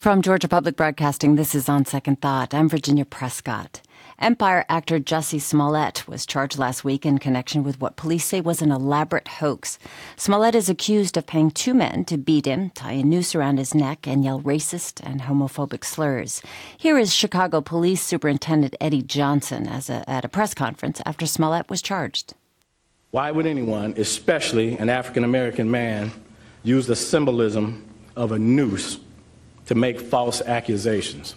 From Georgia Public Broadcasting, this is On Second Thought. I'm Virginia Prescott. Empire actor Jussie Smollett was charged last week in connection with what police say was an elaborate hoax. Smollett is accused of paying two men to beat him, tie a noose around his neck, and yell racist and homophobic slurs. Here is Chicago Police Superintendent Eddie Johnson a, at a press conference after Smollett was charged. Why would anyone, especially an African American man, use the symbolism of a noose? To make false accusations?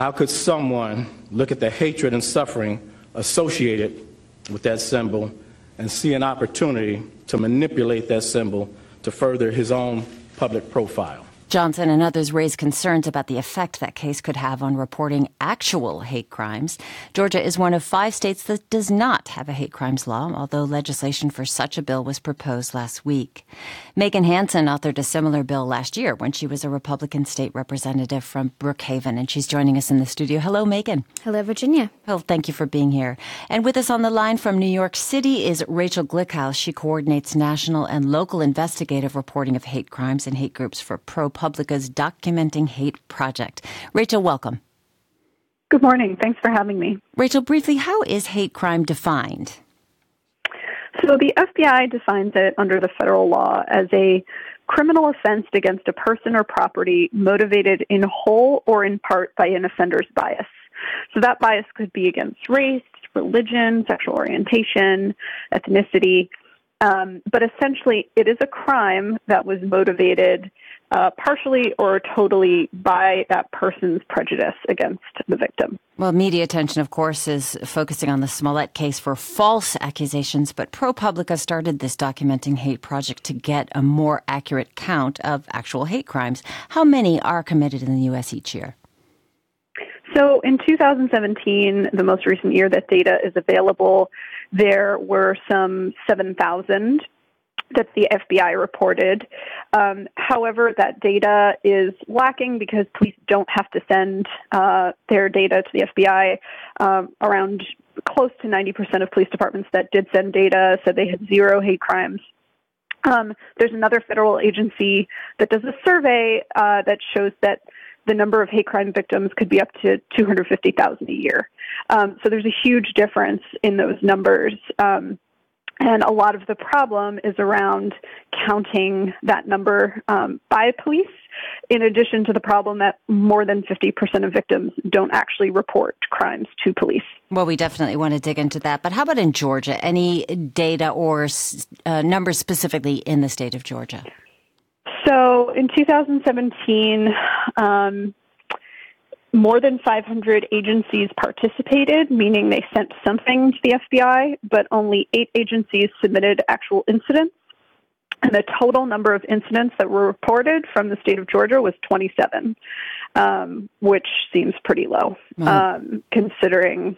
How could someone look at the hatred and suffering associated with that symbol and see an opportunity to manipulate that symbol to further his own public profile? Johnson and others raised concerns about the effect that case could have on reporting actual hate crimes. Georgia is one of five states that does not have a hate crimes law, although legislation for such a bill was proposed last week. Megan Hanson authored a similar bill last year when she was a Republican state representative from Brookhaven, and she's joining us in the studio. Hello, Megan. Hello, Virginia. Well, thank you for being here. And with us on the line from New York City is Rachel Glickhouse. She coordinates national and local investigative reporting of hate crimes and hate groups for Pro ProPublica's Documenting Hate project. Rachel, welcome. Good morning. Thanks for having me. Rachel, briefly, how is hate crime defined? So the FBI defines it under the federal law as a criminal offense against a person or property motivated in whole or in part by an offender's bias. So that bias could be against race, religion, sexual orientation, ethnicity. Um, but essentially, it is a crime that was motivated uh, partially or totally by that person's prejudice against the victim. Well, media attention, of course, is focusing on the Smollett case for false accusations, but ProPublica started this documenting hate project to get a more accurate count of actual hate crimes. How many are committed in the U.S. each year? So in 2017, the most recent year that data is available, there were some 7,000 that the FBI reported. Um, however, that data is lacking because police don't have to send uh, their data to the FBI. Um, around close to 90% of police departments that did send data said they had zero hate crimes. Um, there's another federal agency that does a survey uh, that shows that the number of hate crime victims could be up to 250,000 a year. Um, so there's a huge difference in those numbers. Um, and a lot of the problem is around counting that number um, by police, in addition to the problem that more than 50% of victims don't actually report crimes to police. Well, we definitely want to dig into that. But how about in Georgia? Any data or uh, numbers specifically in the state of Georgia? So in 2017, um, more than 500 agencies participated, meaning they sent something to the FBI, but only eight agencies submitted actual incidents. And the total number of incidents that were reported from the state of Georgia was 27, um, which seems pretty low um, considering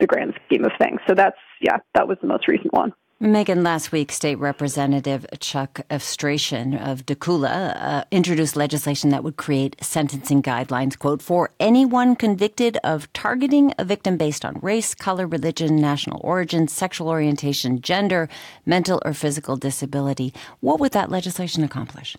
the grand scheme of things. So that's, yeah, that was the most recent one. Megan, last week, State Representative Chuck Efstration of DeKalb uh, introduced legislation that would create sentencing guidelines, quote, for anyone convicted of targeting a victim based on race, color, religion, national origin, sexual orientation, gender, mental or physical disability. What would that legislation accomplish?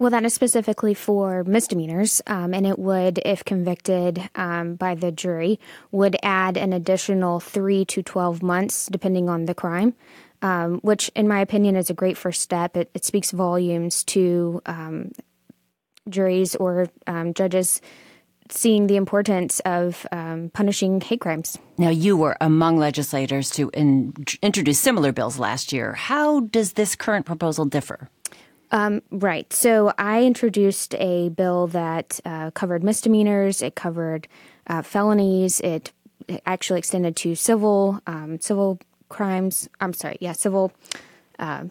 Well, that is specifically for misdemeanors, um, and it would, if convicted um, by the jury, would add an additional three to 12 months, depending on the crime um, which, in my opinion, is a great first step. It, it speaks volumes to um, juries or um, judges seeing the importance of um, punishing hate crimes. Now, you were among legislators to in, introduce similar bills last year. How does this current proposal differ? Um, right. So I introduced a bill that uh, covered misdemeanors. It covered uh, felonies. It actually extended to civil um, civil crimes. I'm sorry, yeah, civil uh,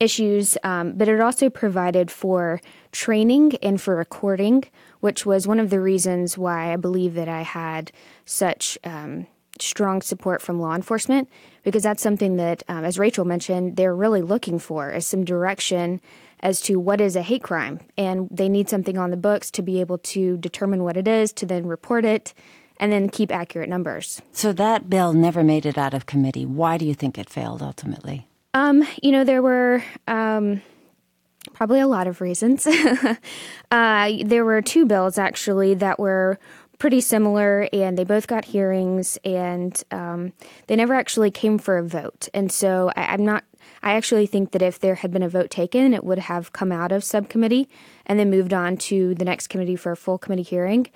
issues. Um, but it also provided for training and for recording, which was one of the reasons why I believe that I had such um, strong support from law enforcement, because that's something that, um, as Rachel mentioned, they're really looking for is some direction as to what is a hate crime, and they need something on the books to be able to determine what it is, to then report it and then keep accurate numbers. So that bill never made it out of committee. Why do you think it failed ultimately? Um, you know, there were um, Probably a lot of reasons. uh, there were two bills actually that were pretty similar, and they both got hearings, and um, they never actually came for a vote. And so I, I'm not. I actually think that if there had been a vote taken, it would have come out of subcommittee and then moved on to the next committee for a full committee hearing.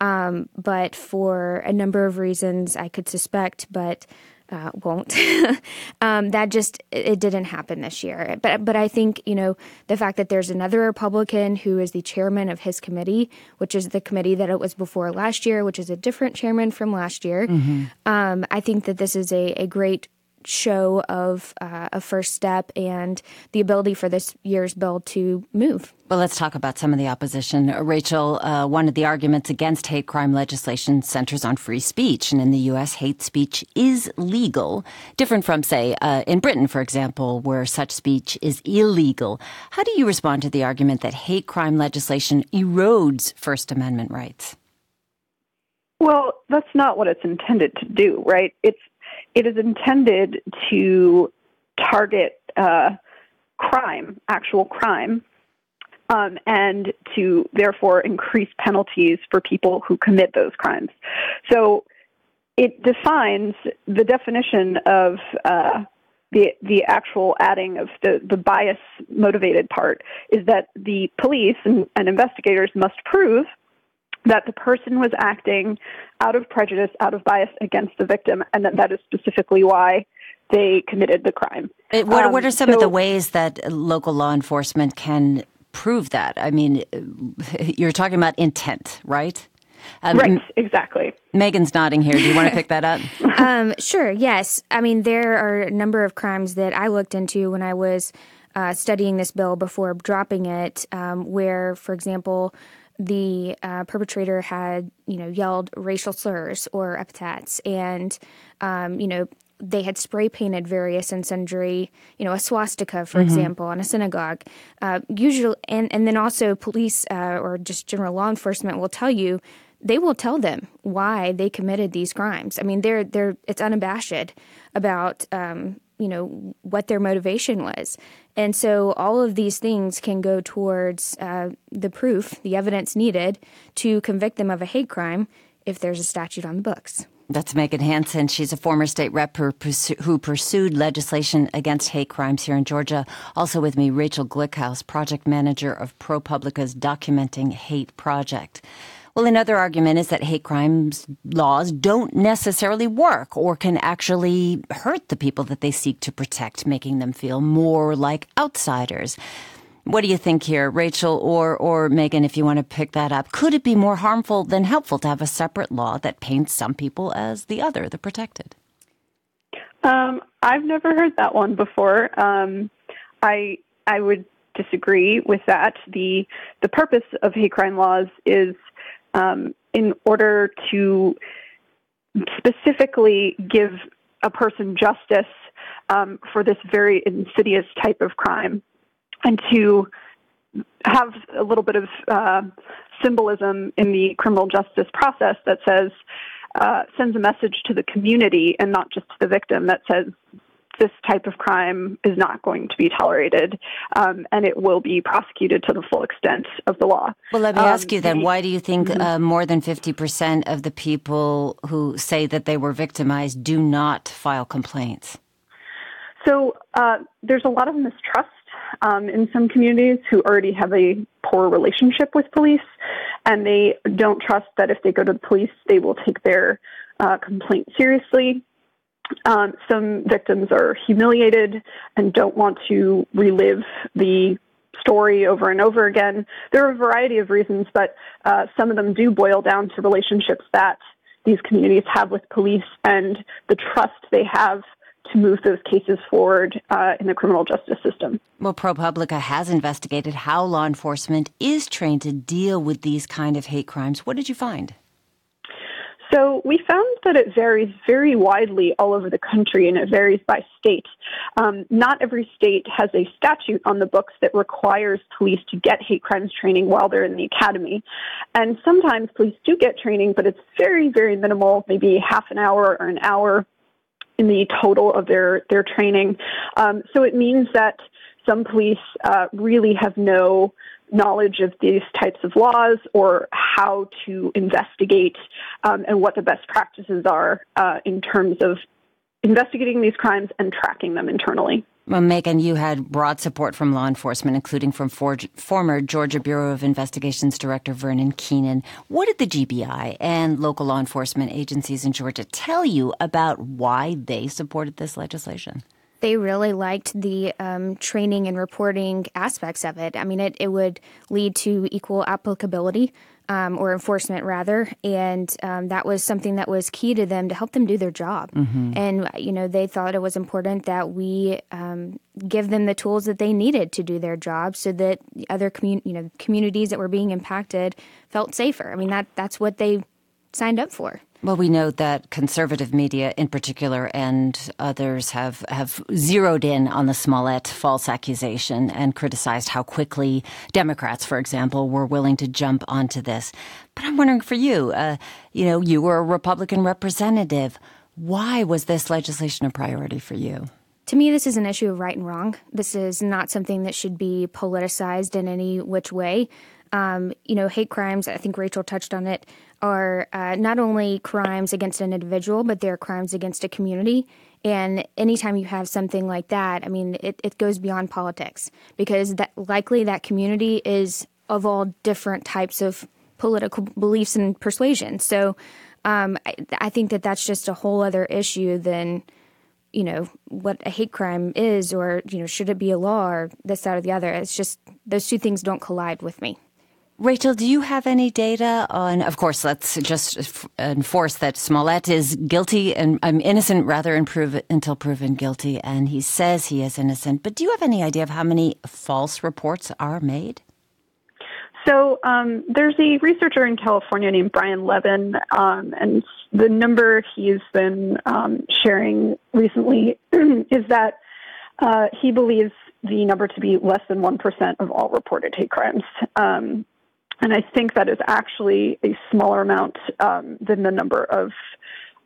Um, but for a number of reasons, I could suspect, but uh, won't. um, that just it didn't happen this year. But but I think you know the fact that there's another Republican who is the chairman of his committee, which is the committee that it was before last year, which is a different chairman from last year. Mm-hmm. Um, I think that this is a, a great show of uh, a first step and the ability for this year's bill to move. Well, let's talk about some of the opposition. Rachel, uh, one of the arguments against hate crime legislation centers on free speech. And in the U.S., hate speech is legal, different from, say, uh, in Britain, for example, where such speech is illegal. How do you respond to the argument that hate crime legislation erodes First Amendment rights? Well, that's not what it's intended to do, right? It's it is intended to target uh, crime, actual crime, um, and to therefore increase penalties for people who commit those crimes. So it defines the definition of uh, the the actual adding of the, the bias motivated part is that the police and, and investigators must prove that the person was acting out of prejudice, out of bias against the victim, and that that is specifically why they committed the crime. It, what, um, what, are some so, of the ways that local law enforcement can prove that? I mean, you're talking about intent, right? Um, right, exactly. Megan's nodding here. Do you want to pick that up? um, sure, yes. I mean, there are a number of crimes that I looked into when I was uh, studying this bill before dropping it, um, where, for example, the uh, perpetrator had, you know, yelled racial slurs or epithets, and, um, you know, they had spray painted various and sundry, you know, a swastika, for mm-hmm. example, on a synagogue. Uh, usually, and and then also police uh, or just general law enforcement will tell you they will tell them why they committed these crimes. I mean, they're they're it's unabashed about um, you know what their motivation was and so all of these things can go towards uh, the proof the evidence needed to convict them of a hate crime if there's a statute on the books that's Megan Hanson. She's a former state rep who, pursued legislation against hate crimes here in Georgia. Also with me, Rachel Glickhouse, project manager of ProPublica's Documenting Hate Project. Well, another argument is that hate crimes laws don't necessarily work or can actually hurt the people that they seek to protect, making them feel more like outsiders. What do you think here, Rachel or, or Megan, if you want to pick that up? Could it be more harmful than helpful to have a separate law that paints some people as the other, the protected? Um, I've never heard that one before. Um, I I would disagree with that. The the purpose of hate crime laws is um, in order to specifically give a person justice um, for this very insidious type of crime and to have a little bit of uh, symbolism in the criminal justice process that says uh, sends a message to the community and not just to the victim that says this type of crime is not going to be tolerated, um, and it will be prosecuted to the full extent of the law. Well, let me um, ask you then: Why do you think mm-hmm. uh, more than fifty percent of the people who say that they were victimized do not file complaints? So uh, there's a lot of mistrust um, in some communities who already have a poor relationship with police, and they don't trust that if they go to the police, they will take their uh, complaint seriously. Um, some victims are humiliated and don't want to relive the story over and over again. There are a variety of reasons, but uh, some of them do boil down to relationships that these communities have with police and the trust they have to move those cases forward uh, in the criminal justice system. Well, ProPublica has investigated how law enforcement is trained to deal with these kind of hate crimes. What did you find? So we found that it varies very widely all over the country and it varies by state. Um, not every state has a statute on the books that requires police to get hate crimes training while they're in the academy. And sometimes police do get training, but it's very, very minimal, maybe half an hour or an hour in the total of their, their training. Um, so it means that some police uh, really have no knowledge of these types of laws or how to investigate um, and what the best practices are uh, in terms of investigating these crimes and tracking them internally. Well, Megan, you had broad support from law enforcement, including from for, former Georgia Bureau of Investigations Director Vernon Keenan. What did the GBI and local law enforcement agencies in Georgia tell you about why they supported this legislation? they really liked the um, training and reporting aspects of it. I mean, it, it would lead to equal applicability um, or enforcement, rather. And um, that was something that was key to them to help them do their job. Mm-hmm. And, you know, they thought it was important that we um, give them the tools that they needed to do their job so that other commun- you know, communities that were being impacted felt safer. I mean, that that's what they signed up for. Well, we know that conservative media in particular and others have, have zeroed in on the Smollett false accusation and criticized how quickly Democrats, for example, were willing to jump onto this. But I'm wondering for you, uh, you know, you were a Republican representative. Why was this legislation a priority for you? To me, this is an issue of right and wrong. This is not something that should be politicized in any which way. Um, you know, hate crimes, I think Rachel touched on it, are uh, not only crimes against an individual, but they're crimes against a community. And anytime you have something like that, I mean, it, it goes beyond politics because that likely that community is of all different types of political beliefs and persuasions. So um, I, I think that that's just a whole other issue than you know what a hate crime is or you know should it be a law or this that or the other it's just those two things don't collide with me Rachel, do you have any data on? Of course, let's just enforce that Smollett is guilty and I'm um, innocent rather than prove until proven guilty, and he says he is innocent. But do you have any idea of how many false reports are made? So um, there's a researcher in California named Brian Levin, um, and the number he's been um, sharing recently is that uh, he believes the number to be less than 1% of all reported hate crimes. Um, and I think that is actually a smaller amount um, than the number of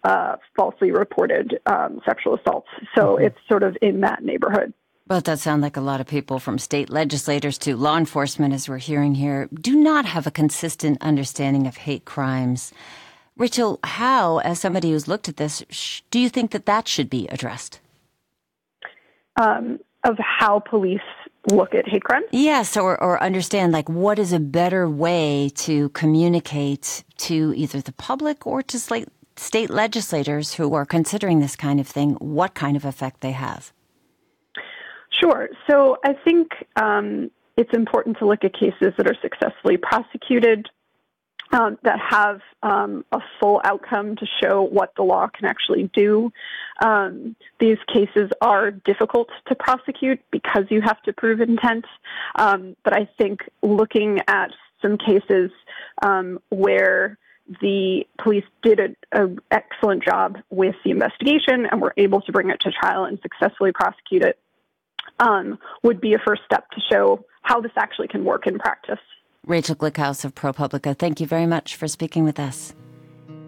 uh, falsely reported um, sexual assaults. So mm-hmm. it's sort of in that neighborhood. Well, it does sound like a lot of people from state legislators to law enforcement, as we're hearing here, do not have a consistent understanding of hate crimes. Rachel, how, as somebody who's looked at this, sh- do you think that that should be addressed? Um, of how police look at hate crimes? Yes, or, or understand like what is a better way to communicate to either the public or to state, state legislators who are considering this kind of thing what kind of effect they have. Sure. So I think um, it's important to look at cases that are successfully prosecuted um, that have um, a full outcome to show what the law can actually do. Um, these cases are difficult to prosecute because you have to prove intent. Um, but I think looking at some cases um, where the police did an excellent job with the investigation and were able to bring it to trial and successfully prosecute it um, would be a first step to show how this actually can work in practice. Rachel Glickhouse of ProPublica, thank you very much for speaking with us.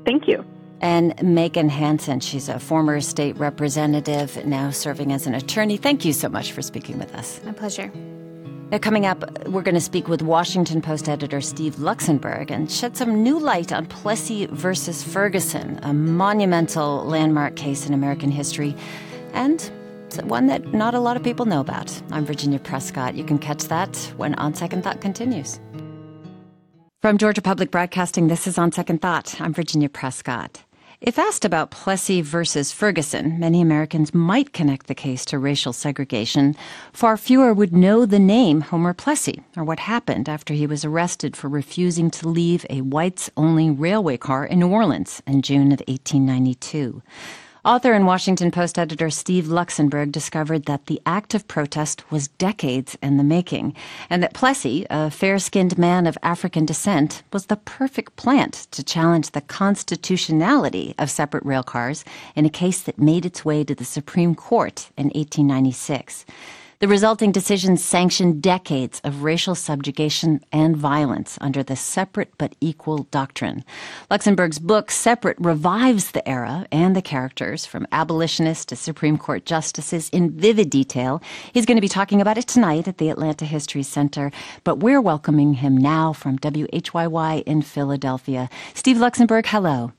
Thank you. And Megan Hanson, she's a former state representative, now serving as an attorney. Thank you so much for speaking with us. My pleasure. Now, coming up, we're going to speak with Washington Post editor Steve Luxenberg and shed some new light on Plessy versus Ferguson, a monumental landmark case in American history, and one that not a lot of people know about. I'm Virginia Prescott. You can catch that when On Second Thought continues. From Georgia Public Broadcasting, this is On Second Thought. I'm Virginia Prescott. If asked about Plessy versus Ferguson, many Americans might connect the case to racial segregation. Far fewer would know the name Homer Plessy or what happened after he was arrested for refusing to leave a whites only railway car in New Orleans in June of 1892. Author and Washington Post editor Steve Luxenberg discovered that the act of protest was decades in the making, and that Plessy, a fair skinned man of African descent, was the perfect plant to challenge the constitutionality of separate rail cars in a case that made its way to the Supreme Court in 1896. The resulting decision sanctioned decades of racial subjugation and violence under the separate but equal doctrine. Luxenberg's book, Separate, revives the era and the characters from abolitionists to Supreme Court justices in vivid detail. He's going to be talking about it tonight at the Atlanta History Center, but we're welcoming him now from WHYY in Philadelphia. Steve Luxenberg, hello.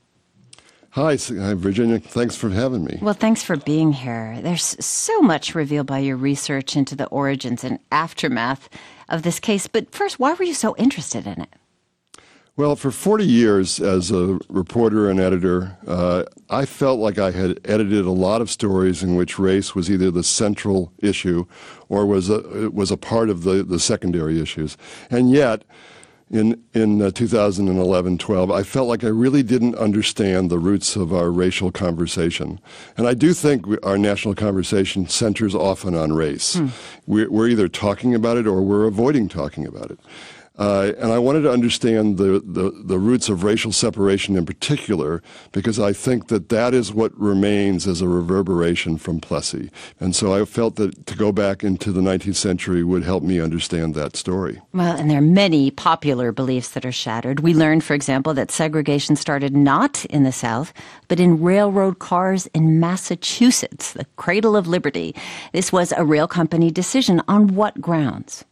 Hi, Virginia. Thanks for having me. Well, thanks for being here. There's so much revealed by your research into the origins and aftermath of this case. But first, why were you so interested in it? Well, for 40 years as a reporter and editor, uh, I felt like I had edited a lot of stories in which race was either the central issue or was a, was a part of the, the secondary issues. And yet, in in uh, 2011 12 I felt like I really didn't understand the roots of our racial conversation. And I do think we, our national conversation centers often on race. Hmm. we're, we're either talking about it or we're avoiding talking about it uh, and I wanted to understand the, the, the, roots of racial separation in particular, because I think that that is what remains as a reverberation from Plessy. And so I felt that to go back into the 19th century would help me understand that story. Well, and there are many popular beliefs that are shattered. We learned, for example, that segregation started not in the South, but in railroad cars in Massachusetts, the cradle of liberty. This was a rail company decision. On what grounds?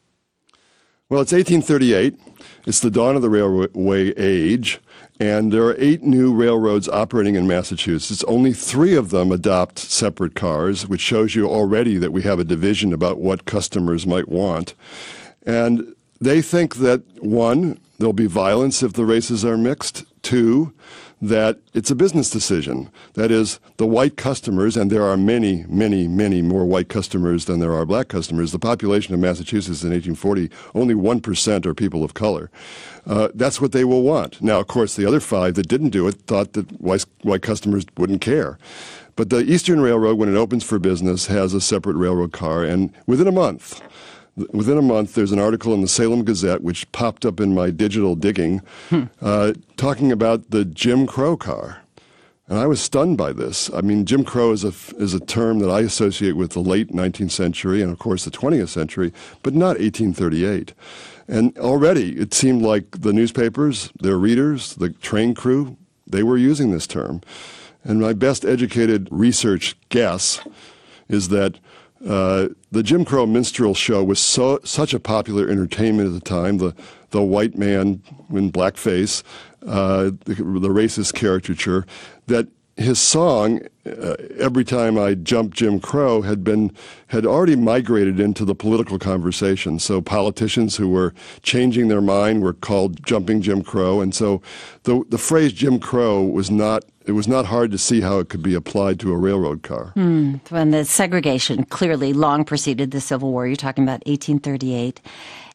Well, it's 1838. It's the dawn of the railway age, and there are eight new railroads operating in Massachusetts. Only three of them adopt separate cars, which shows you already that we have a division about what customers might want. And they think that one, there'll be violence if the races are mixed. Two, that it's a business decision. That is, the white customers, and there are many, many, many more white customers than there are black customers. The population of Massachusetts in 1840, only 1% are people of color. Uh, that's what they will want. Now, of course, the other five that didn't do it thought that white, white customers wouldn't care. But the Eastern Railroad, when it opens for business, has a separate railroad car, and within a month, within a month, there's an article in the Salem Gazette, which popped up in my digital digging, hmm. uh, talking about the Jim Crow car. And I was stunned by this. I mean, Jim Crow is a, is a term that I associate with the late 19th century and, of course, the 20th century, but not 1838. And already it seemed like the newspapers, their readers, the train crew, they were using this term. And my best educated research guess is that uh, the Jim Crow minstrel show was so such a popular entertainment at the time. The the white man in blackface, uh, the, the, racist caricature, that his song, uh, every time I jumped Jim Crow, had been had already migrated into the political conversation. So politicians who were changing their mind were called jumping Jim Crow, and so the the phrase Jim Crow was not it was not hard to see how it could be applied to a railroad car. Mm, when the segregation clearly long preceded the Civil War, you're talking about 1838.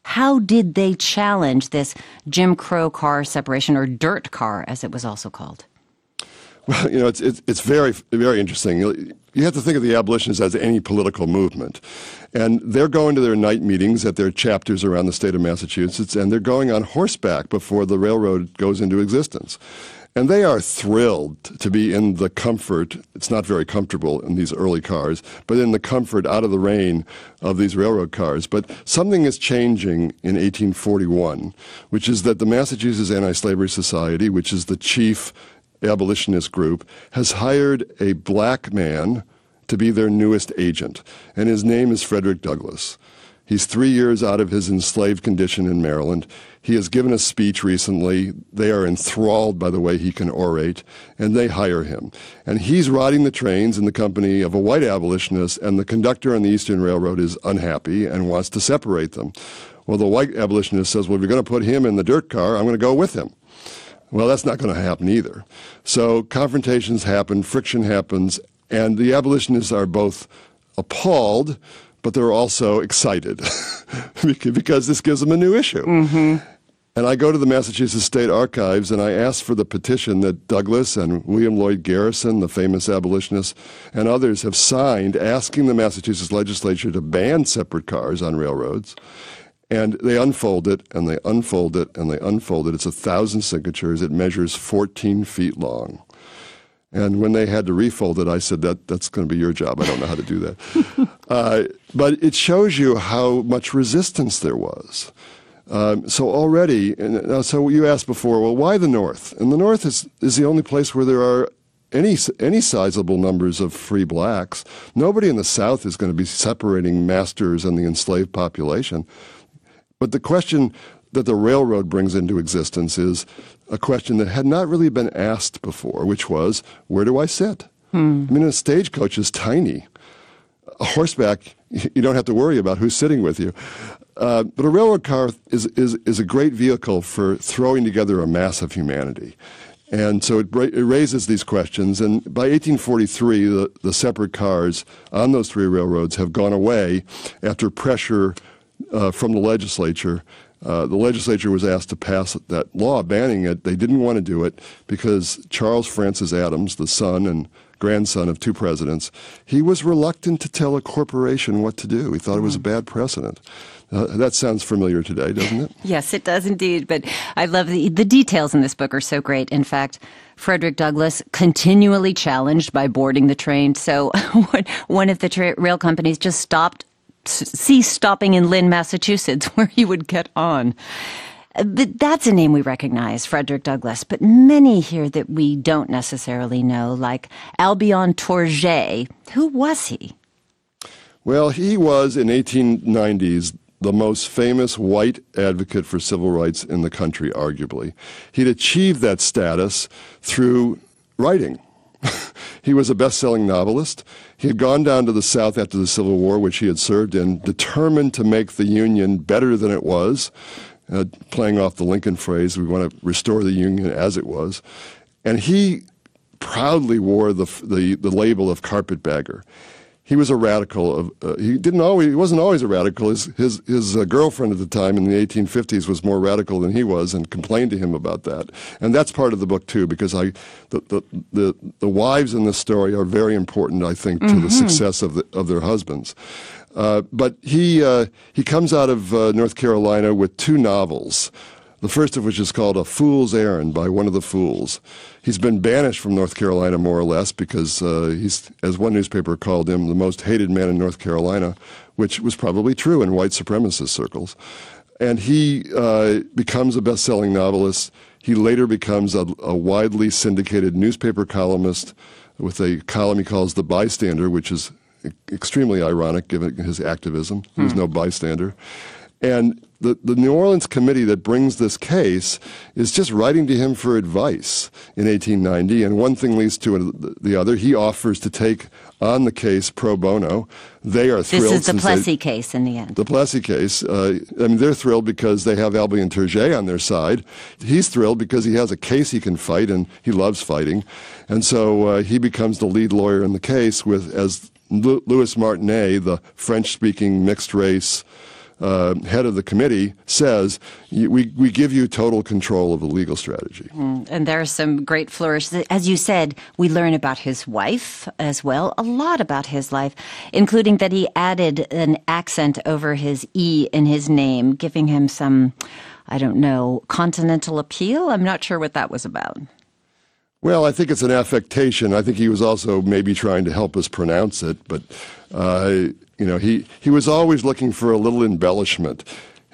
How did they challenge this Jim Crow car separation, or dirt car, as it was also called? Well, you know, it's, it's, it's very, very interesting. You have to think of the abolitionists as any political movement. And they're going to their night meetings at their chapters around the state of Massachusetts, and they're going on horseback before the railroad goes into existence. And they are thrilled to be in the comfort. It's not very comfortable in these early cars, but in the comfort out of the rain of these railroad cars. But something is changing in 1841, which is that the Massachusetts Anti Slavery Society, which is the chief abolitionist group, has hired a black man to be their newest agent. And his name is Frederick Douglass. He's three years out of his enslaved condition in Maryland. He has given a speech recently. They are enthralled by the way he can orate, and they hire him. And he's riding the trains in the company of a white abolitionist, and the conductor on the Eastern Railroad is unhappy and wants to separate them. Well, the white abolitionist says, Well, if you're going to put him in the dirt car, I'm going to go with him. Well, that's not going to happen either. So confrontations happen, friction happens, and the abolitionists are both appalled but they're also excited because this gives them a new issue. Mm-hmm. And I go to the Massachusetts State Archives and I ask for the petition that Douglass and William Lloyd Garrison, the famous abolitionist, and others have signed asking the Massachusetts legislature to ban separate cars on railroads. And they unfold it and they unfold it and they unfold it. It's a thousand signatures. It measures 14 feet long. And when they had to refold it, I said, that, that's going to be your job. I don't know how to do that. uh, but it shows you how much resistance there was. Um, so already, and, uh, so you asked before, well, why the North? And the North is, is the only place where there are any any sizable numbers of free blacks. Nobody in the South is going to be separating masters and the enslaved population. But the question that the railroad brings into existence is a question that had not really been asked before, which was, where do I sit? Hmm. I mean, a stagecoach is tiny. A horseback, you don't have to worry about who's sitting with you. Uh, but a railroad car is, is, is a great vehicle for throwing together a mass of humanity. And so it, it, raises these questions. And by 1843, the, the separate cars on those three railroads have gone away after pressure uh, from the legislature uh, the legislature was asked to pass that law banning it. They didn't want to do it because Charles Francis Adams, the son and grandson of two presidents, he was reluctant to tell a corporation what to do. He thought it was a bad precedent. Uh, that sounds familiar today, doesn't it? yes, it does indeed. But I love the, the details in this book are so great. In fact, Frederick Douglass continually challenged by boarding the train. So one of the tra- rail companies just stopped cease stopping in Lynn, Massachusetts, where he would get on. But that's a name we recognize, Frederick Douglass. But many here that we don't necessarily know, like Albion Tourgée. Who was he? Well, he was in 1890s the most famous white advocate for civil rights in the country, arguably. He'd achieved that status through writing. he was a best selling novelist. He had gone down to the South after the Civil War, which he had served in, determined to make the Union better than it was, uh, playing off the Lincoln phrase, we want to restore the Union as it was. And he proudly wore the, the, the label of carpetbagger he was a radical. Of, uh, he didn't always. He wasn't always a radical. His his his uh, girlfriend at the time in the 1850s was more radical than he was, and complained to him about that. And that's part of the book too, because I the the the, the wives in this story are very important. I think to mm-hmm. the success of the of their husbands. Uh, but he uh, he comes out of uh, North Carolina with two novels. The first of which is called A Fool's Errand by one of the fools. He's been banished from North Carolina more or less because uh, he's, as one newspaper called him, the most hated man in North Carolina, which was probably true in white supremacist circles. And he uh, becomes a best selling novelist. He later becomes a, a widely syndicated newspaper columnist with a column he calls The Bystander, which is extremely ironic given his activism. He was hmm. no bystander. And the, the New Orleans committee that brings this case is just writing to him for advice in 1890, and one thing leads to the other. He offers to take on the case pro bono. They are thrilled. This is the Plessy they, case in the end. The Plessy case. Uh, I mean, they're thrilled because they have Albion Tourgée on their side. He's thrilled because he has a case he can fight, and he loves fighting. And so uh, he becomes the lead lawyer in the case with as Louis Martinet, the French-speaking mixed race uh, head of the committee says, we, we give you total control of the legal strategy. Mm, and there are some great flourishes. As you said, we learn about his wife as well, a lot about his life, including that he added an accent over his E in his name, giving him some, I don't know, continental appeal. I'm not sure what that was about. Well, I think it's an affectation. I think he was also maybe trying to help us pronounce it, but uh, you know, he, he was always looking for a little embellishment.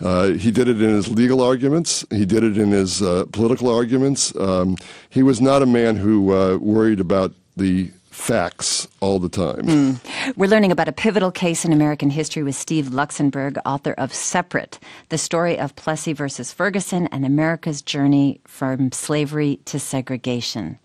Uh, he did it in his legal arguments. He did it in his uh, political arguments. Um, he was not a man who uh, worried about the facts all the time. Mm. We're learning about a pivotal case in American history with Steve Luxenberg, author of Separate, the story of Plessy versus Ferguson and America's journey from slavery to segregation.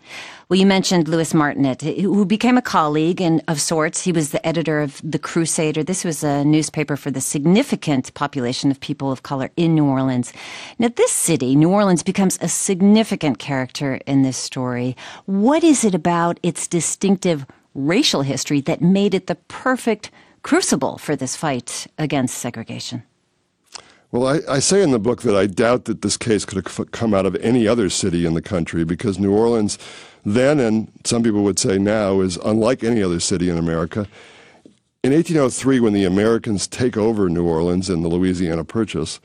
Well, you mentioned Louis Martinet, who became a colleague and of sorts. He was the editor of The Crusader. This was a newspaper for the significant population of people of color in New Orleans. Now, this city, New Orleans, becomes a significant character in this story. What is it about its distinctive racial history that made it the perfect crucible for this fight against segregation? Well, I, I, say in the book that I doubt that this case could have come out of any other city in the country because New Orleans then, and some people would say now, is unlike any other city in America. In 1803, when the Americans take over New Orleans in the Louisiana Purchase,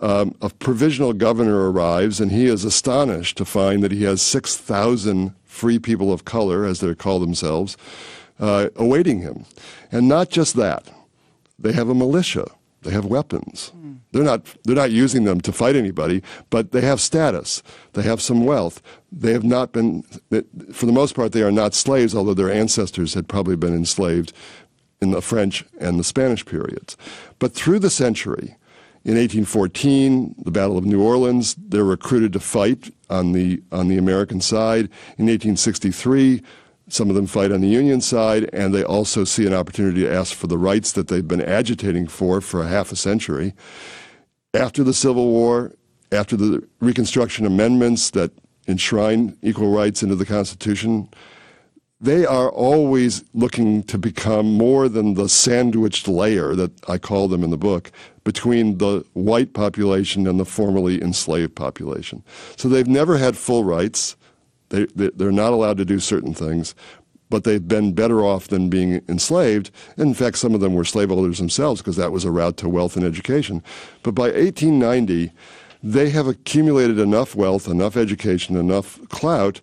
um, a provisional governor arrives and he is astonished to find that he has 6,000 free people of color, as they call themselves, uh, awaiting him. And not just that, they have a militia, they have weapons. Mm. They're not, they're not using them to fight anybody, but they have status, they have some wealth. They have not been, for the most part, they are not slaves, although their ancestors had probably been enslaved in the French and the Spanish periods. But through the century, in 1814, the Battle of New Orleans, they're recruited to fight on the, on the American side. In 1863, some of them fight on the Union side, and they also see an opportunity to ask for the rights that they've been agitating for for a half a century. After the Civil War, after the Reconstruction Amendments that enshrine equal rights into the Constitution, they are always looking to become more than the sandwiched layer that I call them in the book between the white population and the formerly enslaved population. So they've never had full rights. They, they're not allowed to do certain things, but they've been better off than being enslaved. In fact, some of them were slaveholders themselves because that was a route to wealth and education. But by 1890, they have accumulated enough wealth, enough education, enough clout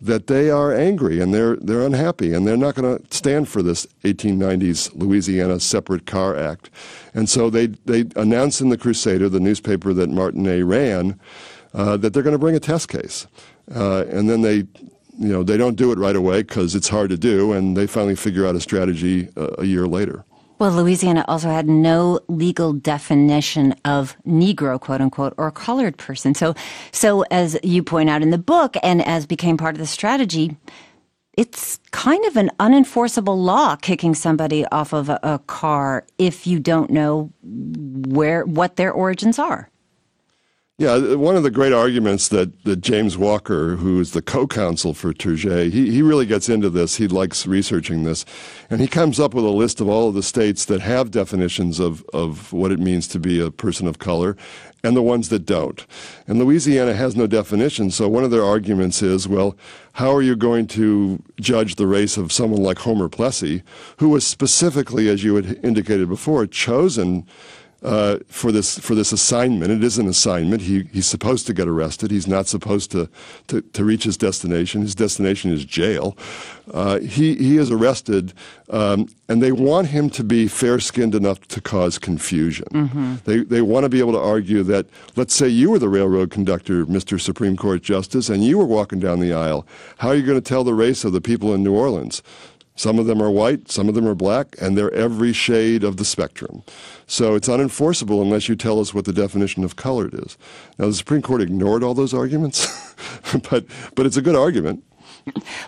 that they are angry and they're they're unhappy and they're not going to stand for this 1890s Louisiana Separate Car Act. And so they they announced in the Crusader, the newspaper that Martinet ran, uh, that they're going to bring a test case. Uh, and then they you know they don't do it right away because it's hard to do and they finally figure out a strategy uh, a year later. Well, Louisiana also had no legal definition of Negro, quote unquote, or colored person. So, so as you point out in the book, and as became part of the strategy, it's kind of an unenforceable law kicking somebody off of a, a car if you don't know where what their origins are. Yeah, one of the great arguments that, that James Walker, who is the co-counsel for Tourgée, he, he really gets into this. He likes researching this. And he comes up with a list of all of the states that have definitions of, of what it means to be a person of color and the ones that don't. And Louisiana has no definition, so one of their arguments is, well, how are you going to judge the race of someone like Homer Plessy, who was specifically, as you had indicated before, chosen uh, for this for this assignment. It is an assignment. He he's supposed to get arrested. He's not supposed to to, to reach his destination. His destination is jail. Uh, he he is arrested, um, and they want him to be fair skinned enough to cause confusion. Mm-hmm. They they want to be able to argue that let's say you were the railroad conductor, Mr. Supreme Court Justice, and you were walking down the aisle. How are you going to tell the race of the people in New Orleans? Some of them are white, some of them are black, and they're every shade of the spectrum. So it's unenforceable unless you tell us what the definition of colored is. Now, the Supreme Court ignored all those arguments, but, but it's a good argument.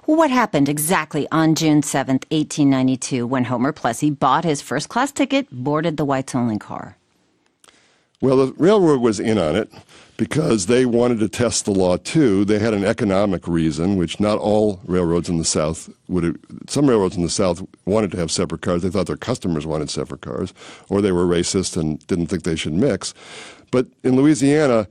Well, what happened exactly on June 7th, 1892, when Homer Plessy bought his first class ticket, boarded the whites only car? Well, the railroad was in on it because they wanted to test the law too. They had an economic reason, which not all railroads in the South would. Have, some railroads in the South wanted to have separate cars. They thought their customers wanted separate cars, or they were racist and didn't think they should mix. But in Louisiana,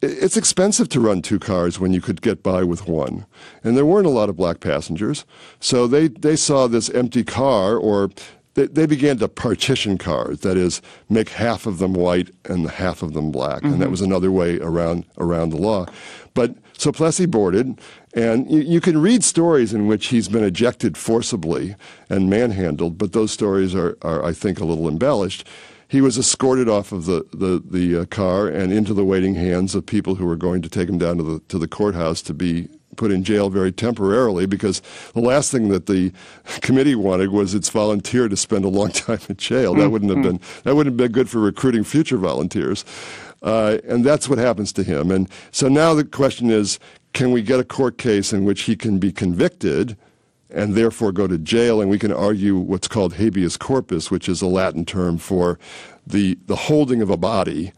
it's expensive to run two cars when you could get by with one. And there weren't a lot of black passengers. So they, they saw this empty car or they, they began to partition cars. That is, make half of them white and half of them black, mm-hmm. and that mm-hmm. was another way around around the law. But so Plessy boarded, and you, you, can read stories in which he's been ejected forcibly and manhandled, but those stories are, are I think, a little embellished. He was escorted off of the the, the uh, car and into the waiting hands of people who were going to take him down to the to the courthouse to be put in jail very temporarily because the last thing that the committee wanted was its volunteer to spend a long time in jail. That wouldn't have mm-hmm. been that wouldn't have been good for recruiting future volunteers. Uh, and that's what happens to him. And so now the question is, can we get a court case in which he can be convicted and therefore go to jail? And we can argue what's called habeas corpus, which is a Latin term for the the holding of a body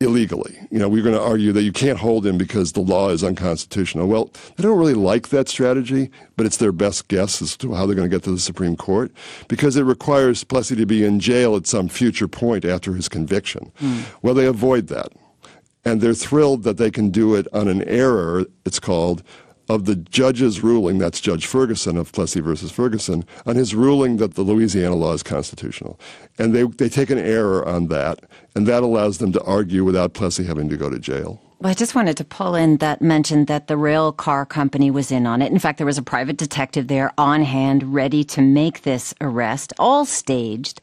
illegally. You know, we're going to argue that you can't hold him because the law is unconstitutional. Well, they don't really like that strategy, but it's their best guess as to how they're going to get to the Supreme Court because it requires Plessy to be in jail at some future point after his conviction. Mm. Well, they avoid that. And they're thrilled that they can do it on an error, it's called, of the judge's ruling, that's Judge Ferguson of Plessy versus Ferguson, on his ruling that the Louisiana law is constitutional. And they, they take an error on that, and that allows them to argue without Plessy having to go to jail. Well, I just wanted to pull in that mention that the rail car company was in on it. In fact, there was a private detective there on hand, ready to make this arrest, all staged.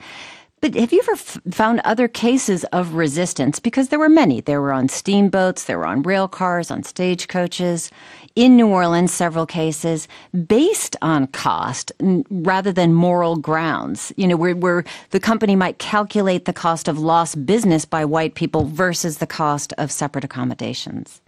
But have you ever f- found other cases of resistance? Because there were many. There were on steamboats, there were on rail cars, on stagecoaches. In New Orleans, several cases based on cost n- rather than moral grounds. You know, where, where the company might calculate the cost of lost business by white people versus the cost of separate accommodations.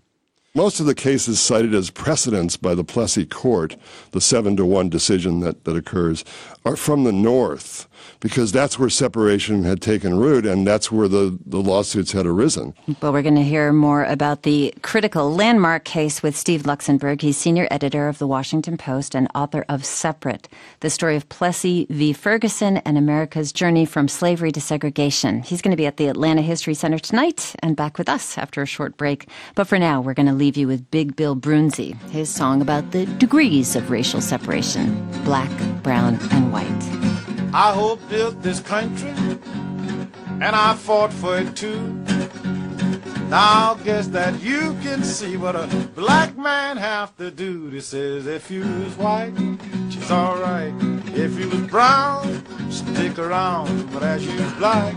Most of the cases cited as precedents by the Plessy court, the seven to one decision that, that occurs, are from the North because that's where separation had taken root and that's where the, the lawsuits had arisen. Well, we're going to hear more about the critical landmark case with Steve Luxenberg. He's senior editor of the Washington Post and author of Separate, the story of Plessy v. Ferguson and America's journey from slavery to segregation. He's going to be at the Atlanta History Center tonight and back with us after a short break. But for now, we're going to leave you with Big Bill Broonzy, his song about the degrees of racial separation black, brown, and white. I hope built this country, and I fought for it too. Now I guess that you can see what a black man have to do. This says if you was white, she's alright. If you was brown, stick around. But as you black,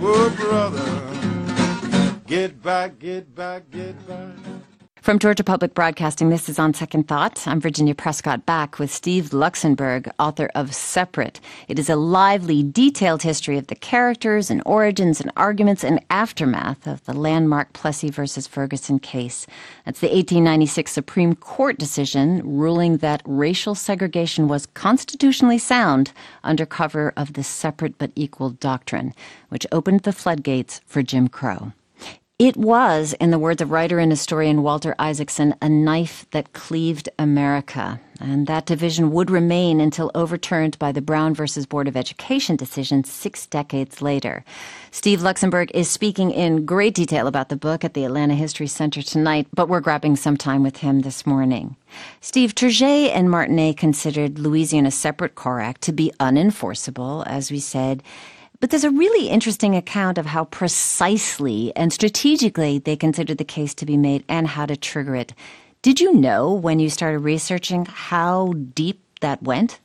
oh brother, get back, get back, get back. From Georgia Public Broadcasting, this is On Second Thought. I'm Virginia Prescott back with Steve Luxenberg, author of Separate. It is a lively, detailed history of the characters and origins and arguments and aftermath of the landmark Plessy versus Ferguson case. That's the 1896 Supreme Court decision ruling that racial segregation was constitutionally sound under cover of the separate but equal doctrine, which opened the floodgates for Jim Crow. It was, in the words of writer and historian Walter Isaacson, a knife that cleaved America. And that division would remain until overturned by the Brown versus Board of Education decision six decades later. Steve Luxenberg is speaking in great detail about the book at the Atlanta History Center tonight, but we're grabbing some time with him this morning. Steve Tourgée and Martinet considered Louisiana's separate car act to be unenforceable, as we said. But there's a really interesting account of how precisely and strategically they considered the case to be made and how to trigger it. Did you know when you started researching how deep that went?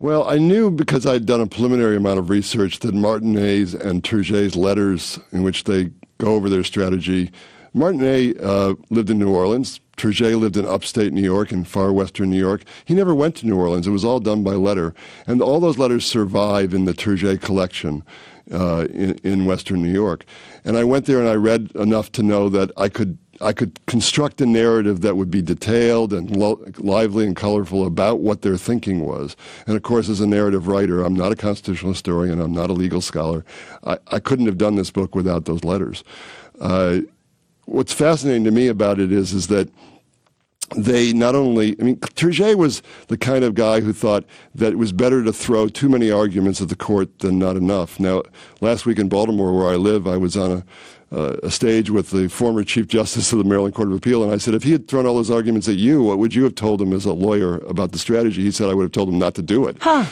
Well, I knew because I'd done a preliminary amount of research that Martinet's and Tourgée's letters, in which they go over their strategy, Martinet uh, lived in New Orleans. Tourgée lived in upstate New York and far western New York. He never went to New Orleans. It was all done by letter. And all those letters survive in the Tourgée collection uh, in, in western New York. And I went there and I read enough to know that I could I could construct a narrative that would be detailed and lo- lively and colorful about what their thinking was. And of course, as a narrative writer, I'm not a constitutional historian, I'm not a legal scholar. I, I couldn't have done this book without those letters. Uh, what's fascinating to me about it is is that they not only, I mean, Tourgée was the kind of guy who thought that it was better to throw too many arguments at the court than not enough. Now, last week in Baltimore, where I live, I was on a, uh, a stage with the former Chief Justice of the Maryland Court of Appeal, and I said, if he had thrown all those arguments at you, what would you have told him as a lawyer about the strategy? He said, I would have told him not to do it. Huh.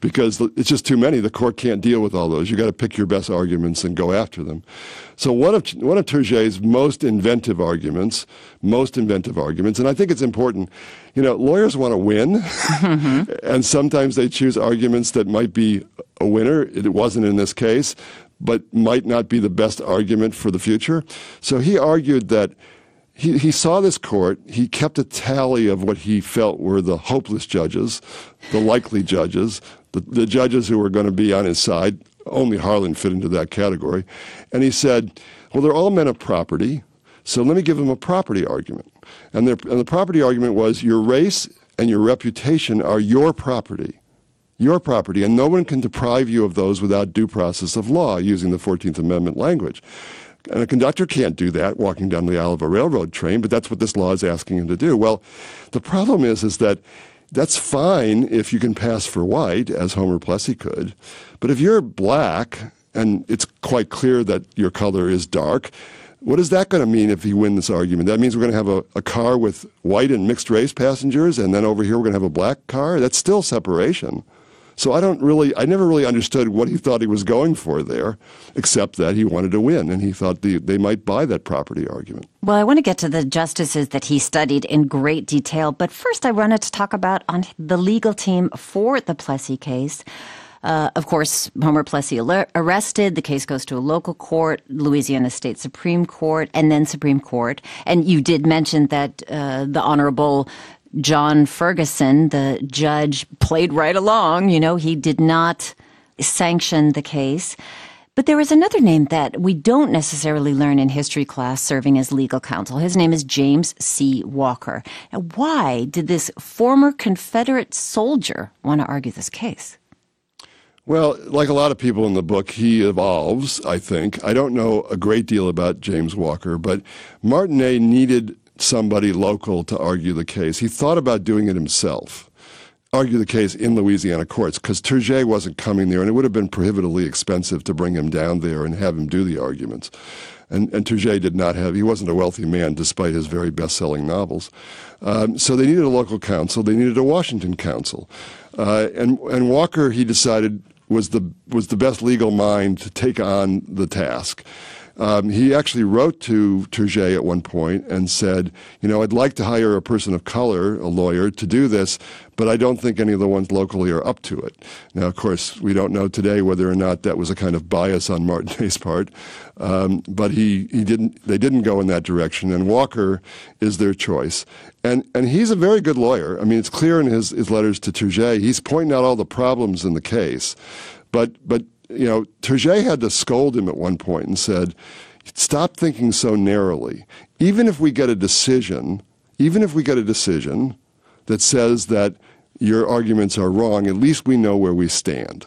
because it's just too many. The court can't deal with all those. You got to pick your best arguments and go after them. So one of one of Tourgée's most inventive arguments, most inventive arguments, and I think it's important. You know, lawyers want to win, mm-hmm. and sometimes they choose arguments that might be a winner. It wasn't in this case, but might not be the best argument for the future. So he argued that. He, he saw this court. He kept a tally of what he felt were the hopeless judges, the likely judges, the, the judges who were going to be on his side, only Harlan fit into that category. And he said, well, they're all men of property, so let me give them a property argument. And, and the property argument was your race and your reputation are your property. Your property, and no one can deprive you of those without due process of law, using the 14th Amendment language. And a conductor can't do that walking down the aisle of a railroad train, but that's what this law is asking him to do. Well, the problem is, is that that's fine if you can pass for white, as Homer Plessy could. But if you're black and it's quite clear that your color is dark, what is that going to mean if you win this argument? That means we're going to have a, a car with white and mixed race passengers, and then over here we're going to have a black car? That's still separation. So I don't really, I never really understood what he thought he was going for there, except that he wanted to win and he thought the, they might buy that property argument. Well, I want to get to the justices that he studied in great detail, but first I wanted to talk about on the legal team for the Plessy case. Uh, of course, Homer Plessy arrested. The case goes to a local court, Louisiana State Supreme Court, and then Supreme Court. And you did mention that uh, the Honorable John Ferguson, the judge, played right along. You know, he did not sanction the case. But there was another name that we don't necessarily learn in history class serving as legal counsel. His name is James C. Walker. Now, why did this former Confederate soldier want to argue this case? Well, like a lot of people in the book, he evolves, I think. I don't know a great deal about James Walker, but Martinet needed somebody local to argue the case. He thought about doing it himself, argue the case in Louisiana courts, because Tourgée wasn't coming there, and it would have been prohibitively expensive to bring him down there and have him do the arguments. And, and Tourgée did not have, he wasn't a wealthy man despite his very best selling novels. Um, so they needed a local counsel, they needed a Washington counsel. Uh, and, and Walker, he decided, was the, was the best legal mind to take on the task. Um, he actually wrote to Tourgée at one point and said, you know, I'd like to hire a person of color, a lawyer, to do this, but I don't think any of the ones locally are up to it. Now, of course, we don't know today whether or not that was a kind of bias on Martinet's part, um, but he, he didn't, they didn't go in that direction, and Walker is their choice. And, and he's a very good lawyer. I mean, it's clear in his, his letters to Tourgée, he's pointing out all the problems in the case. But, but you know, Tourgée had to scold him at one point and said, stop thinking so narrowly. Even if we get a decision, even if we get a decision that says that your arguments are wrong, at least we know where we stand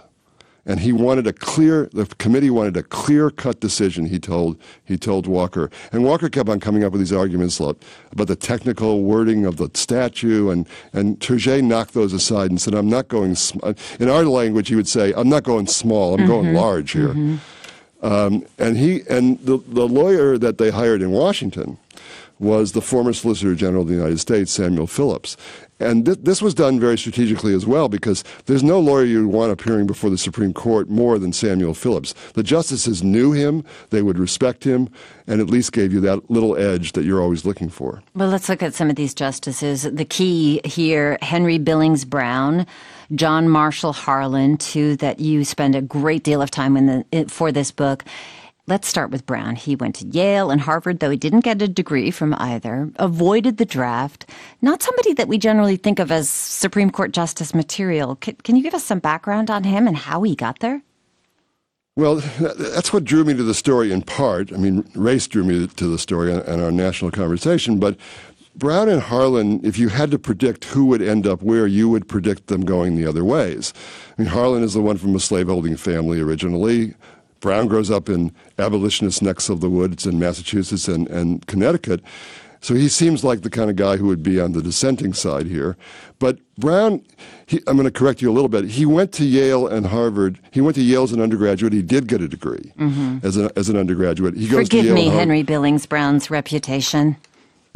and he wanted a clear the committee wanted a clear cut decision he told he told Walker and Walker kept on coming up with these arguments about the technical wording of the statute and and Tourgée knocked those aside and said I'm not going sm-. in our language he would say I'm not going small I'm mm-hmm. going large here mm-hmm. um, and he and the the lawyer that they hired in Washington was the former Solicitor General of the United States, Samuel Phillips. And th- this was done very strategically as well because there's no lawyer you want appearing before the Supreme Court more than Samuel Phillips. The justices knew him, they would respect him, and at least gave you that little edge that you're always looking for. Well, let's look at some of these justices. The key here Henry Billings Brown. John Marshall Harlan, two that you spend a great deal of time in the, for this book. Let's start with Brown. He went to Yale and Harvard, though he didn't get a degree from either, avoided the draft. Not somebody that we generally think of as Supreme Court Justice material. Can, can you give us some background on him and how he got there? Well, that's what drew me to the story in part. I mean, race drew me to the story and our national conversation, but Brown and Harlan, if you had to predict who would end up where, you would predict them going the other ways. I mean, Harlan is the one from a slaveholding family originally. Brown grows up in abolitionist necks of the woods in Massachusetts and, and Connecticut. So he seems like the kind of guy who would be on the dissenting side here. But Brown, he, I'm going to correct you a little bit. He went to Yale and Harvard. He went to Yale as an undergraduate. He did get a degree mm-hmm. as, a, as an undergraduate. He goes Forgive me, Henry Billings Brown's reputation.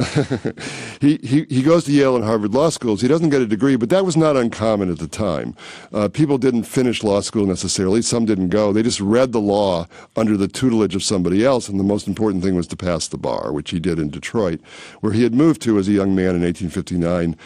he, he, goes to Yale and Harvard law schools. He doesn't get a degree, but that was not uncommon at the time. Uh, people didn't finish law school necessarily. Some didn't go. They just read the law under the tutelage of somebody else, and the most important thing was to pass the bar, which he did in Detroit, where he had moved to as a young man in 1859.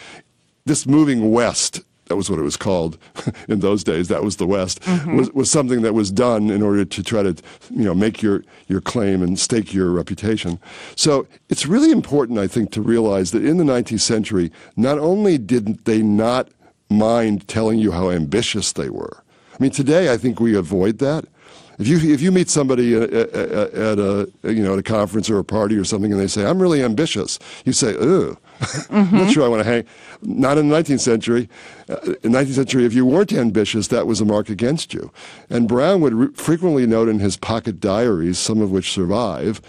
This moving west that was what it was called in those days. That was the West. Mm-hmm. Was was something that was done in order to try to you know make your your claim and stake your reputation. So it's really important, I think, to realize that in the 19th century, not only did they not mind telling you how ambitious they were. I mean, today I think we avoid that. If you if you meet somebody at, at, at a you know at a conference or a party or something, and they say, "I'm really ambitious," you say, "Ugh." Mm-hmm. Not sure I want to hang. Not in the 19th century. Uh, in the 19th century, if you weren't ambitious, that was a mark against you. And Brown would re- frequently note in his pocket diaries, some of which survive,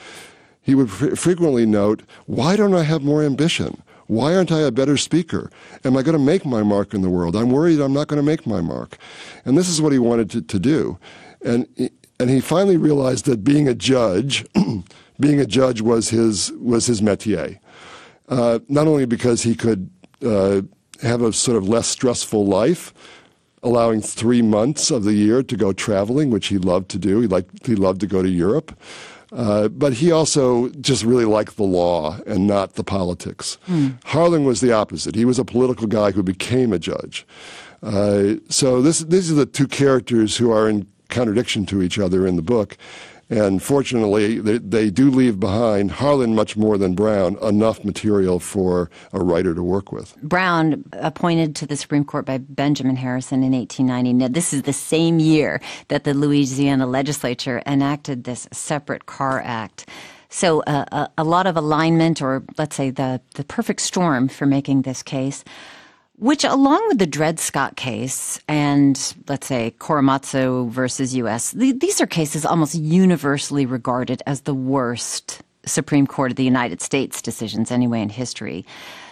he would fr- frequently note, "Why don't I have more ambition?" Why aren't I a better speaker? Am I going to make my mark in the world? I'm worried I'm not going to make my mark. And this is what he wanted to, to do. And, and he finally realized that being a judge, being a judge was his, was his métier. Uh, not only because he could uh, have a sort of less stressful life, allowing three months of the year to go traveling, which he loved to do. He liked he loved to go to Europe. Uh, but he also just really liked the law and not the politics. Mm. Harlan was the opposite. He was a political guy who became a judge. Uh, so this, these are the two characters who are in contradiction to each other in the book. And fortunately, they, they, do leave behind, Harlan much more than Brown, enough material for a writer to work with. Brown, appointed to the Supreme Court by Benjamin Harrison in 1890. Now, this is the same year that the Louisiana legislature enacted this separate car act. So, uh, a, a lot of alignment, or let's say the, the perfect storm for making this case which, along with the Dred Scott case and, let's say, Korematsu versus U.S., these are cases almost universally regarded as the worst Supreme Court of the United States decisions, anyway, in history.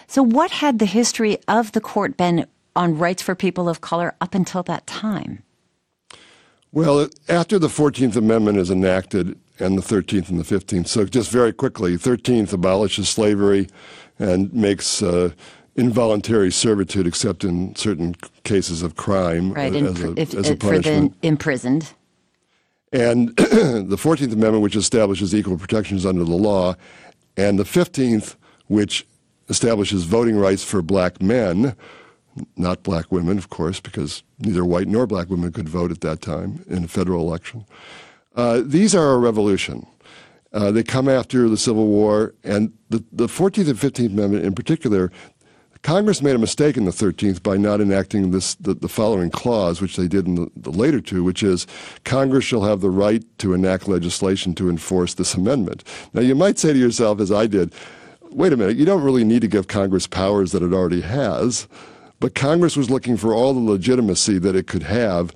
So, what had the history of the court been on rights for people of color up until that time? Well, after the 14th Amendment is enacted and the 13th and the 15th, so just very quickly, 13th abolishes slavery and makes uh, involuntary servitude, except in certain cases of crime, right, as, a, if, as a punishment. For the imprisoned. And the 14th Amendment, which establishes equal protections under the law, and the 15th, which establishes voting rights for black men, not black women, of course, because neither white nor black women could vote at that time in a federal election. Uh, these are a revolution. Uh, they come after the Civil War, and the, the 14th and 15th Amendment in particular, Congress made a mistake in the 13th by not enacting this, the, the following clause, which they did in the, the, later two, which is Congress shall have the right to enact legislation to enforce this amendment. Now, you might say to yourself, as I did, wait a minute, you don't really need to give Congress powers that it already has. But Congress was looking for all the legitimacy that it could have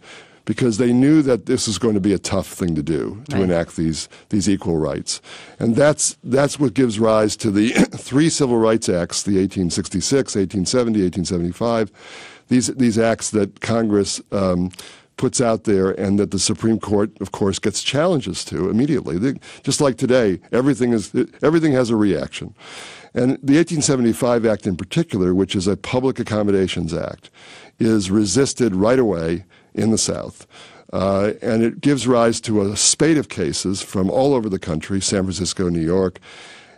because they knew that this was going to be a tough thing to do to right. enact these these equal rights, and that's that's what gives rise to the three civil rights acts: the 1866, 1870, 1875. These these acts that Congress. Um, puts out there and that the Supreme Court, of course, gets challenges to immediately. They, just like today, everything is everything has a reaction. And the 1875 Act in particular, which is a Public Accommodations Act, is resisted right away in the South. Uh, and it gives rise to a spate of cases from all over the country, San Francisco, New York,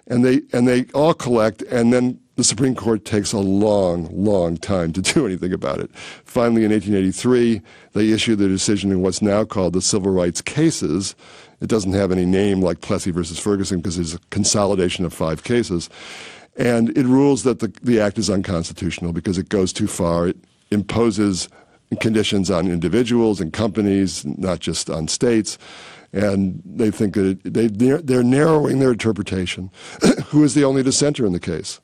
and they and they all collect, and then the Supreme Court takes a long, long time to do anything about it. Finally, in 1883, they issue their decision in what's now called the Civil Rights Cases. It doesn't have any name like Plessy versus Ferguson because it's a consolidation of five cases. And it rules that the, the act is unconstitutional because it goes too far. It imposes conditions on individuals and companies, not just on states. And they think that they, they're narrowing their interpretation. Who is the only dissenter in the case?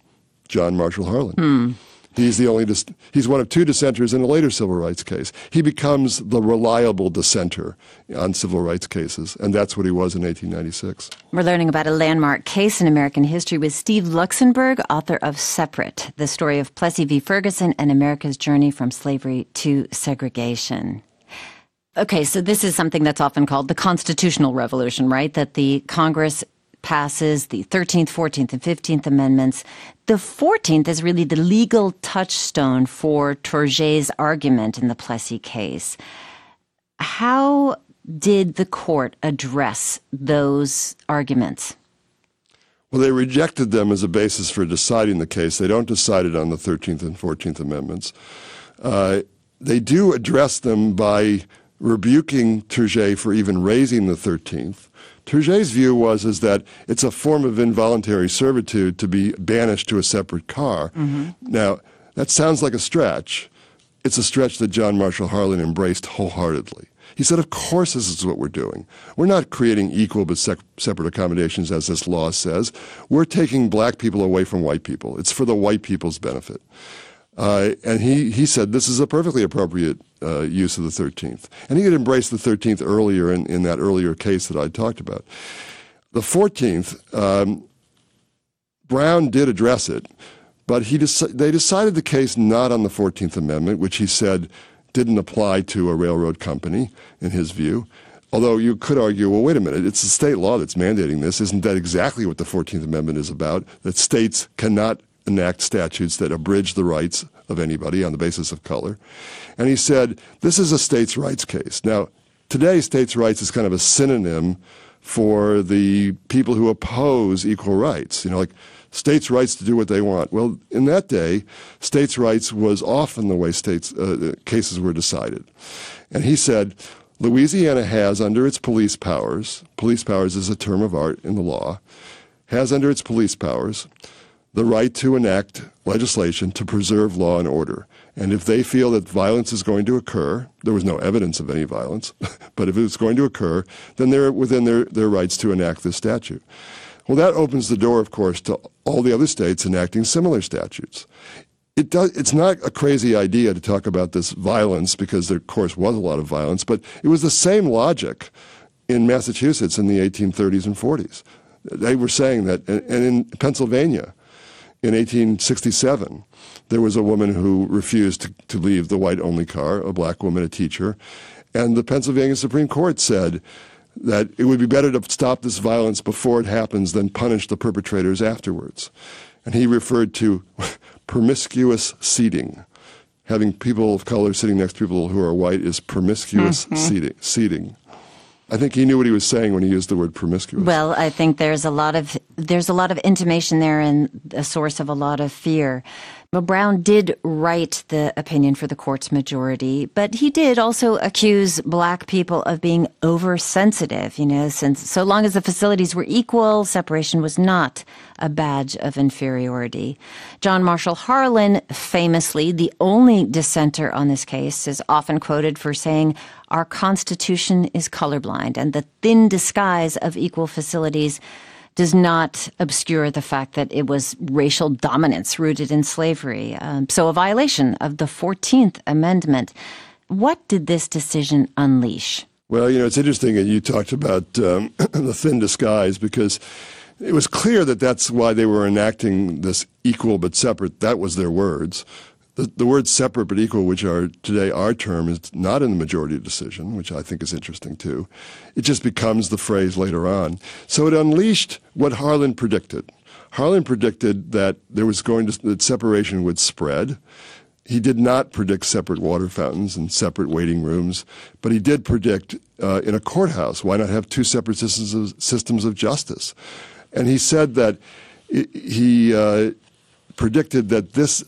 John Marshall Harlan. Hmm. He's the only dis- he's one of two dissenters in a later civil rights case. He becomes the reliable dissenter on civil rights cases, and that's what he was in 1896. We're learning about a landmark case in American history with Steve Luxenberg, author of Separate: The Story of Plessy v. Ferguson and America's Journey from Slavery to Segregation. Okay, so this is something that's often called the constitutional revolution, right? That the Congress passes the 13th, 14th, and 15th Amendments. The 14th is really the legal touchstone for Tourgée's argument in the Plessy case. How did the court address those arguments? Well, they rejected them as a basis for deciding the case. They don't decide it on the 13th and 14th Amendments. Uh, they do address them by rebuking Tourgée for even raising the 13th Tourgée's view was is that it's a form of involuntary servitude to be banished to a separate car. Mm-hmm. Now, that sounds like a stretch. It's a stretch that John Marshall Harlan embraced wholeheartedly. He said, Of course, this is what we're doing. We're not creating equal but separate accommodations, as this law says. We're taking black people away from white people. It's for the white people's benefit. Uh, and he, he said this is a perfectly appropriate uh, use of the 13th. And he had embraced the 13th earlier in, in that earlier case that I talked about. The 14th, um, Brown did address it, but he they decided the case not on the 14th Amendment, which he said didn't apply to a railroad company, in his view. Although you could argue, well, wait a minute, it's the state law that's mandating this. Isn't that exactly what the 14th Amendment is about? That states cannot enact statutes that abridge the rights of anybody on the basis of color. And he said, this is a states' rights case. Now, today, states' rights is kind of a synonym for the people who oppose equal rights. You know, like states' rights to do what they want. Well, in that day, states' rights was often the way states uh, cases were decided. And he said, Louisiana has under its police powers, police powers is a term of art in the law, has under its police powers the right to enact legislation to preserve law and order. And if they feel that violence is going to occur, there was no evidence of any violence, but if it's going to occur, then they're within their, their rights to enact this statute. Well, that opens the door, of course, to all the other states enacting similar statutes. It does, it's not a crazy idea to talk about this violence because there, of course, was a lot of violence, but it was the same logic in Massachusetts in the 1830s and 40s. They were saying that, and in Pennsylvania in 1867, there was a woman who refused to, to leave the white only car, a black woman, a teacher, and the Pennsylvania Supreme Court said that it would be better to stop this violence before it happens than punish the perpetrators afterwards. And he referred to promiscuous seating. Having people of color sitting next to people who are white is promiscuous mm-hmm. seating. seating. I think he knew what he was saying when he used the word promiscuous. Well, I think there's a lot of there's a lot of intimation there and a source of a lot of fear. Well, Brown did write the opinion for the court's majority, but he did also accuse black people of being oversensitive, you know, since so long as the facilities were equal, separation was not a badge of inferiority. John Marshall Harlan, famously the only dissenter on this case, is often quoted for saying, Our Constitution is colorblind, and the thin disguise of equal facilities does not obscure the fact that it was racial dominance rooted in slavery. Um, so, a violation of the 14th Amendment. What did this decision unleash? Well, you know, it's interesting that you talked about um, the thin disguise because it was clear that that's why they were enacting this equal but separate. That was their words. The, the word separate but equal, which are today our term, is not in the majority decision, which I think is interesting too. It just becomes the phrase later on. So it unleashed what Harlan predicted. Harlan predicted that there was going to that separation would spread. He did not predict separate water fountains and separate waiting rooms, but he did predict uh, in a courthouse why not have two separate systems of, systems of justice? And he said that he uh, predicted that this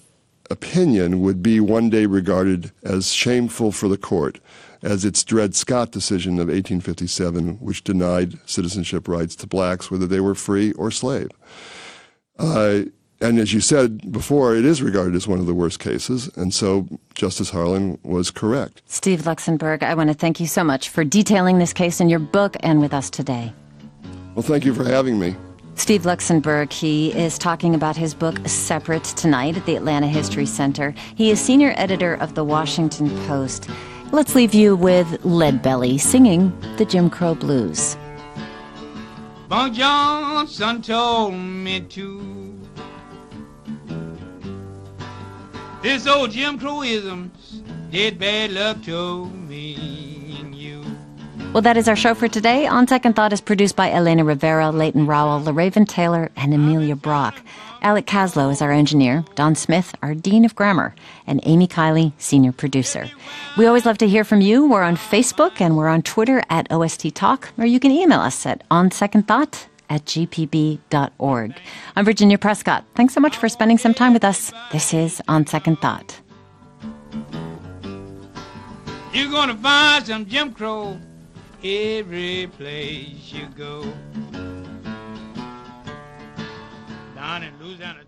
opinion would be one day regarded as shameful for the court, as its Dred Scott decision of 1857, which denied citizenship rights to blacks whether they were free or slave. Uh, and as you said before, it is regarded as one of the worst cases, and so Justice Harlan was correct. Steve Luxenberg, I want to thank you so much for detailing this case in your book and with us today. Well, thank you for having me. Steve Luxenberg, he is talking about his book Separate tonight at the Atlanta History Center. He is senior editor of the Washington Post. Let's leave you with Leadbelly singing the Jim Crow Blues. Bunk Johnson told me to. This old Jim Crowism's did bad luck to me. Well, that is our show for today. On Second Thought is produced by Elena Rivera, Leighton Rowell, LaRaven Taylor, and Amelia Brock. Alec Caslow is our engineer, Don Smith, our Dean of Grammar, and Amy Kiley, senior producer. We always love to hear from you. We're on Facebook and we're on Twitter at OST Talk, or you can email us at onsecondthought at gpb.org. I'm Virginia Prescott. Thanks so much for spending some time with us. This is On Second Thought. You're going to find some Jim Crow every place you go. Down in Louisiana.